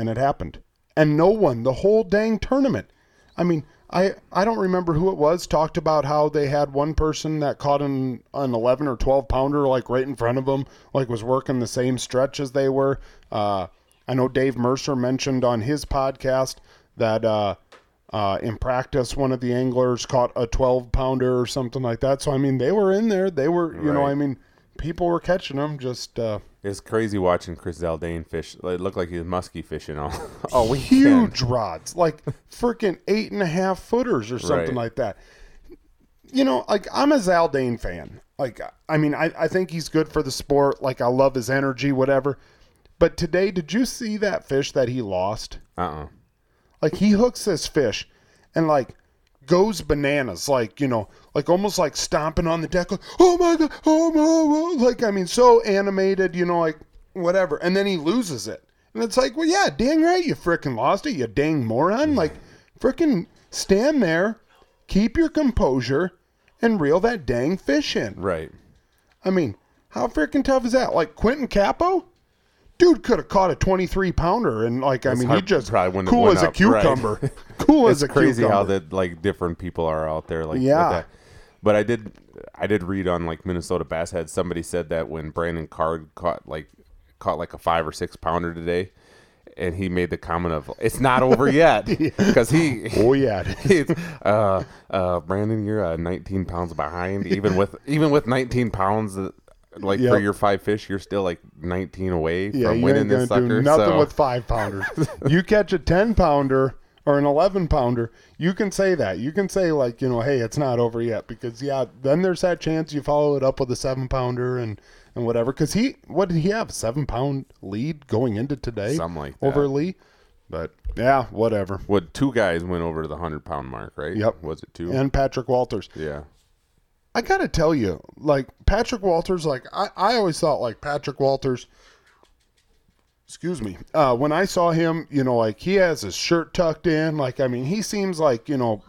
and it happened. And no one, the whole dang tournament. I mean, I I don't remember who it was talked about how they had one person that caught an an 11 or 12 pounder like right in front of them, like was working the same stretch as they were. Uh, I know Dave Mercer mentioned on his podcast that uh, uh, in practice one of the anglers caught a 12 pounder or something like that. So I mean, they were in there. They were, you know, I mean, people were catching them. Just uh, It's crazy watching Chris Zaldain fish. It looked like he was musky fishing all, all weekend. huge rods, like freaking eight and a half footers or something Right. like that. You know, like I'm a Zaldain fan. Like, I mean, I, I think he's good for the sport. Like, I love his energy, whatever. But today, did you see that fish that he lost? Uh-uh. Like, he hooks this fish and, like, goes bananas. Like, you know, like almost like stomping on the deck. Like, oh my God. Oh my. oh," Like, I mean, so animated, you know, like, whatever. And then he loses it. And it's like, well, yeah, dang right, you frickin' lost it, you dang moron. Like, frickin' stand there, keep your composure, and reel that dang fish in. Right. I mean, how freaking tough is that? Like Quentin Capo? Dude could have caught a 23 pounder and like I It's mean he just probably wouldn't have cool as a up, right. cucumber. cool it's as a crazy cucumber. how that like different people are out there like Yeah. that. But I did I did read on like Minnesota Bass Head somebody said that when Brandon Card caught like caught like a 5 or 6 pounder today and he made the comment of it's not over yet because he Oh yeah. He's, uh, uh, Brandon, you're uh, 19 pounds behind. Even with even with 19 pounds, like for your five fish, you're still like 19 away yeah, from winning this sucker. do nothing so with five pounders. you catch a 10 pounder or an 11 pounder, you can say that. You can say like, you know, hey, it's not over yet because yeah, then there's that chance you follow it up with a 7 pounder and and whatever cuz he what did he have? 7 pound lead going into today Something like over that. Lee. But yeah, whatever. What two guys went over to the hundred pound mark, right? Yep. Was it two? And Patrick Walters. yeah. I gotta tell you, like Patrick Walters, like I, I always thought like Patrick Walters. Excuse me. Uh, when I saw him, you know, like he has his shirt tucked in. Like I mean, he seems like you know,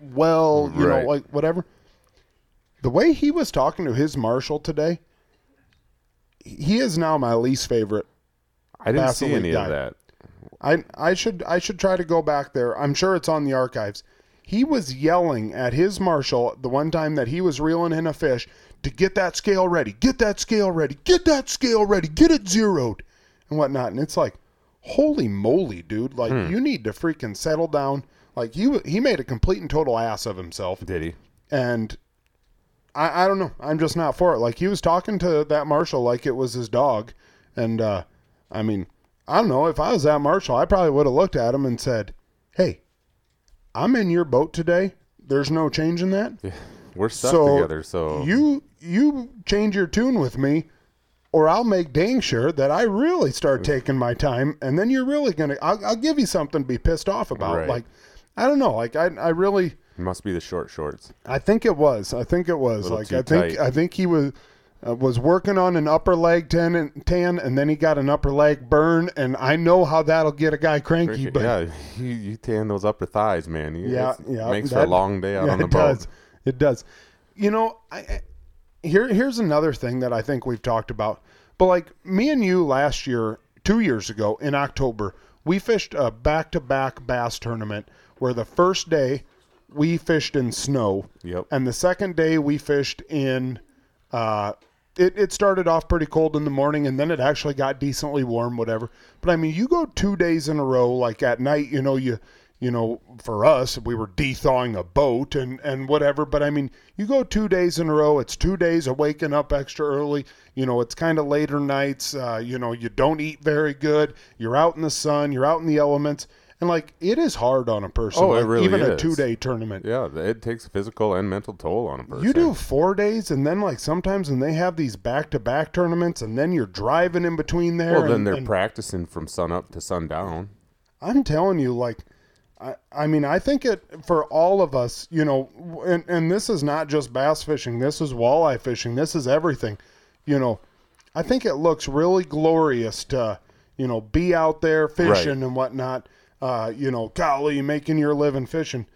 well, you Right. know, like whatever. The way he was talking to his marshal today, he is now my least favorite I didn't see any guy. of that. I I should I should try to go back there. I'm sure it's on the archives. He was yelling at his marshal the one time that he was reeling in a fish to get that scale ready, get that scale ready, get that scale ready, get it zeroed, and whatnot. And it's like, holy moly, dude! Like you need to freaking settle down. Like he he made a complete and total ass of himself, Did he? and I, I don't know. I'm just not for it. Like he was talking to that marshal like it was his dog, and uh, I mean, I don't know. If I was that marshal, I probably would have looked at him and said, "Hey, I'm in your boat today. There's no changing that. We're stuck So, together, so You you change your tune with me." Or I'll make dang sure that I really start taking my time, and then you're really gonna. I'll, I'll give you something to be pissed off about. Right. Like, I don't know. Like, I I really, it must be the short shorts. I think it was. I think it was. Like I think tight. I think he was uh, was working on an upper leg tan and, tan, and then he got an upper leg burn, and I know how that'll get a guy cranky. But yeah, you, you tan those upper thighs, man. You, yeah, yeah, makes for a long day out yeah, on the it boat. does. It does. You know, I, I- here here's another thing that I think we've talked about. But like me and you last year, two years ago in October, we fished a back-to-back bass tournament where the first day we fished in snow, Yep. and the second day we fished in. Uh, it, it started off pretty cold in the morning and then it actually got decently warm whatever. But i mean you go two days in a row like at night you know you you know for us we were de-thawing a boat and and whatever. But i mean you go two days in a row it's two days of waking up extra early. You know it's kind of later nights uh, you know you don't eat very good. You're out in the sun you're out in the elements and like it is hard on a person Oh, it like, really even a two-day tournament Yeah, it takes physical and mental toll on a person. you do four days, and then like sometimes and they have these back-to-back tournaments, and then you're driving in between there. Well, then they're and practicing from sun up to sundown. I'm telling you, like, I, I mean, I think it for all of us, you know, and and this is not just bass fishing. This is walleye fishing. This is everything. You know, I think it looks really glorious to, you know, be out there fishing and whatnot. Uh, you know, golly, making your living fishing.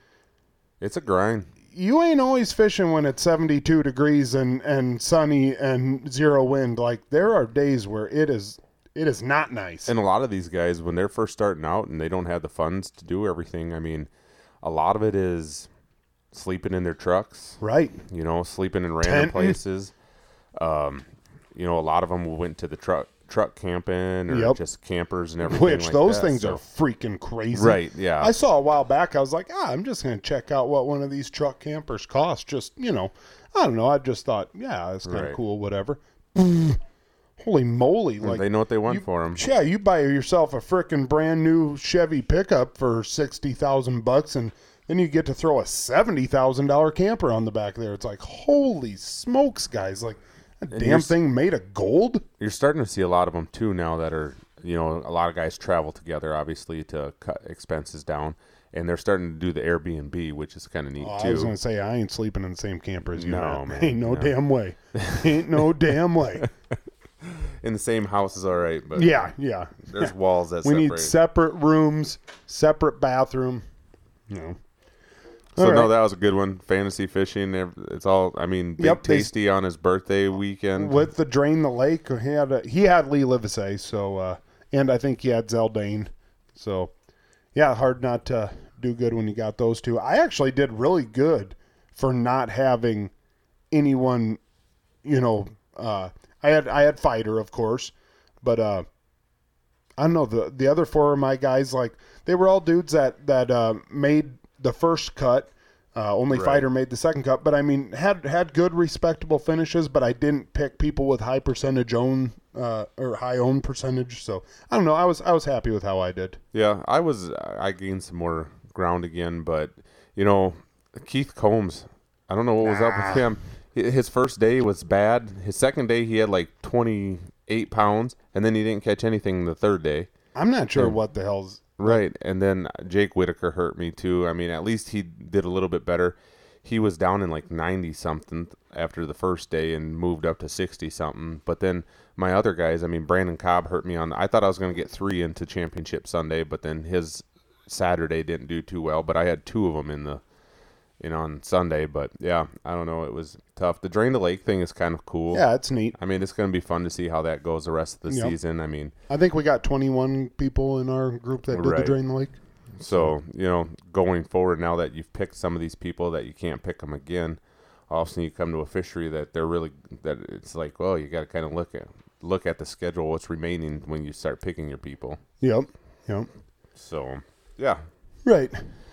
It's a grind. you ain't always fishing when it's 72 degrees and and sunny and zero wind like there are days where it is it is not nice And a lot of these guys, when they're first starting out and they don't have the funds to do everything, I mean, a lot of it is sleeping in their trucks, right you know, sleeping in random Tenting. places. Um, you know, a lot of them went to the truck truck camping or Yep. just campers and everything. which like those that, things so- are freaking crazy right. Yeah, i saw a while back i was like ah i'm just gonna check out what one of these truck campers cost just you know i don't know i just thought yeah it's kind of Right. cool whatever holy moly like they know what they want you- for them. Yeah, you buy yourself a freaking brand new Chevy pickup for sixty thousand bucks, and then you get to throw a seventy thousand dollar camper on the back there. It's like holy smokes, guys! Like that damn thing made of gold. You're starting to see a lot of them too now that are, you know, a lot of guys travel together, obviously, to cut expenses down, and they're starting to do the Airbnb, which is kind of neat Oh, I was gonna say I ain't sleeping in the same camper as you. No, man. ain't no no. damn way. ain't no damn way. In the same house is all right, but Yeah, yeah. there's walls that We separate. need separate rooms, separate bathroom. You know. So All no, that was a good one. Fantasy fishing. It's all. I mean, Big Yep, Tasty on his birthday weekend. with the drain the lake he had a, he had Lee Livesay so uh and i think he had Zaldain so yeah hard not to do good when you got those two i actually did really good for not having anyone you know uh i had i had Feider of course but uh i don't know the the other four of my guys like they were all dudes that that uh made the first cut uh, only Right. Feider made the second cut, but I mean had had good respectable finishes. But I didn't pick people with high percentage own uh, or high own percentage. So I don't know. I was I was happy with how I did. Yeah, I was. I gained some more ground again, but you know, Keith Combs. I don't know what was up with him. His first day was bad. His second day, he had like twenty eight pounds, and then he didn't catch anything the third day. I'm not sure what the hell's Right, and then Jake Whitaker hurt me too. I mean, at least he did a little bit better. He was down in like ninety something after the first day and moved up to sixty something. But then my other guys, I mean, Brandon Cobb hurt me on. I thought I was going to get three into Championship Sunday, but then his Saturday didn't do too well. But I had two of them in the, you know, on Sunday. But yeah, I don't know. It was tough. The drain the lake thing is kind of cool. yeah, it's neat. I mean, it's going to be fun to see how that goes the rest of the Yep. season. I mean, I think we got 21 people in our group that did the drain the lake. So you know, going forward, now that you've picked some of these people that you can't pick them again, all of a sudden you come to a fishery that they're really that it's like, well, you got to kind of look at look at the schedule, what's remaining when you start picking your people. Yep. Yep. So yeah, Right.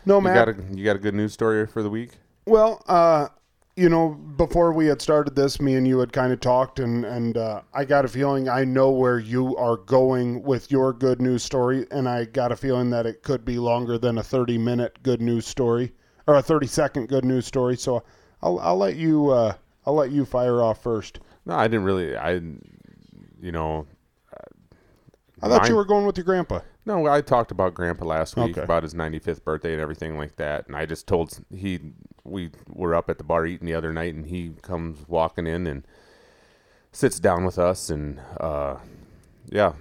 No, you Matt. got a you got a good news story for the week. Well, uh, you know, before we had started this, me and you had kind of talked, and and uh, I got a feeling I know where you are going with your good news story, and I got a feeling that it could be longer than a thirty minute good news story or a thirty second good news story. So I'll I'll let you uh, I'll let you fire off first. No, I didn't really. I, you know, I thought Mine- you were going with your grandpa. No, I talked about Grandpa last week Okay. about his 95th birthday and everything like that, and I just told he we were up at the bar eating the other night, and he comes walking in and sits down with us, and uh, yeah,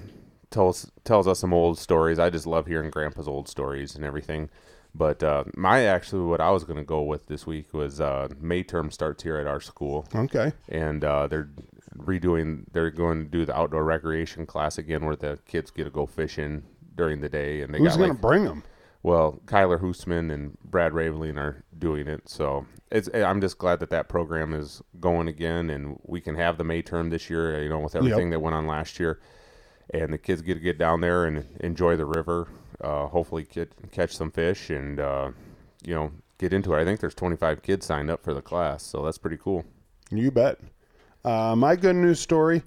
tells tells us some old stories. I just love hearing Grandpa's old stories and everything. But uh, my actually, what I was going to go with this week was uh, May term starts here at our school, Okay. and uh, they're redoing. They're going to do the outdoor recreation class again, where the kids get to go fishing during the day, and they Who's got going like to bring them? well, Kyler Hoosman and Brad Raveline are doing it. So it's I'm just glad that that program is going again, and we can have the May term this year. You know, with everything that went on last year, and the kids get to get down there and enjoy the river. Uh, hopefully, get catch some fish and uh, you know get into it. I think there's 25 kids signed up for the class, so that's pretty cool. You bet. Uh, my good news story.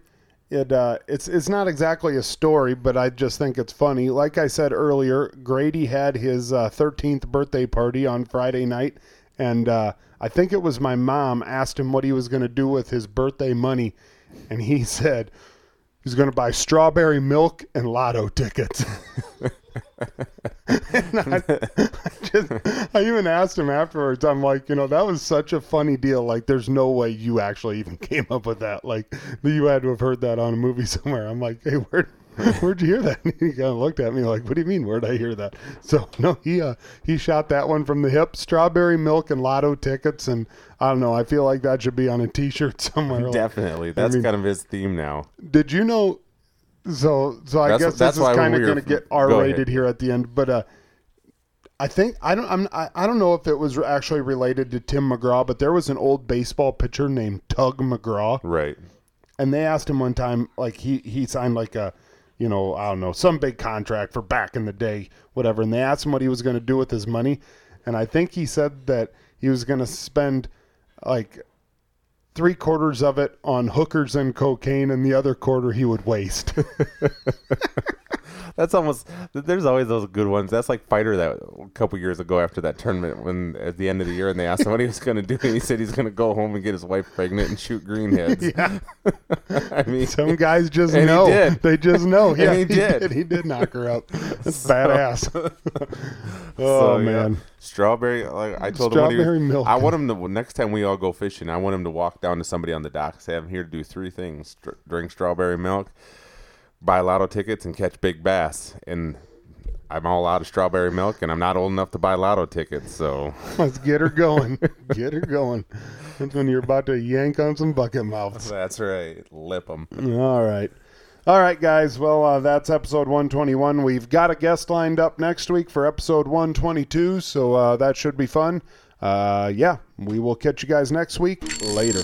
It uh, it's it's not exactly a story, but I just think it's funny. Like I said earlier, Grady had his uh, 13th birthday party on Friday night, and uh, I think it was my mom asked him what he was going to do with his birthday money, and he said he's going to buy strawberry milk and lotto tickets. I, I just, I even asked him afterwards. I'm like, you know, that was such a funny deal. Like, there's no way you actually even came up with that. Like, you had to have heard that on a movie somewhere. I'm like, hey, where, where'd you hear that? And he kind of looked at me like, what do you mean? Where'd I hear that? So no, he uh, he shot that one from the hip. Strawberry milk and lotto tickets, and I don't know. I feel like that should be on a T-shirt somewhere. Like, Definitely, that's mean- kind of his theme now. did you know? So, so I That's- guess that's this is kind of going to get R-rated here at the end, but uh, I think I don't I'm I, I don't know if it was actually related to Tim McGraw, but there was an old baseball pitcher named Tug McGraw, Right. and they asked him one time like he he signed like a you know I don't know some big contract for back in the day whatever, and they asked him what he was going to do with his money, and I think he said that he was going to spend like three quarters of it on hookers and cocaine, and the other quarter he would waste. That's almost. There's always those good ones. That's like Feider that a couple years ago after that tournament when at the end of the year and they asked him what he was going to do and he said he's going to go home and get his wife pregnant and shoot greenheads. yeah. I mean, Some guys just he know. did. They just know. Yeah, he did. He did knock her up. That's badass. oh so, yeah. Strawberry. Like I told him, when he was- Strawberry milk. I want him to next time we all go fishing. I want him to walk down to somebody on the dock say, "I'm here to do three things: Str- drink strawberry milk, buy lotto tickets, and catch big bass." And I'm all out of strawberry milk, and I'm not old enough to buy lotto tickets. So Let's get her going. get her going. That's when you're about to yank on some bucket mouths. that's right. Lip them. All right. All right, guys. Well, uh, that's episode 121. We've got a guest lined up next week for episode 122, so uh, that should be fun. Uh, yeah, we will catch you guys next week. Later.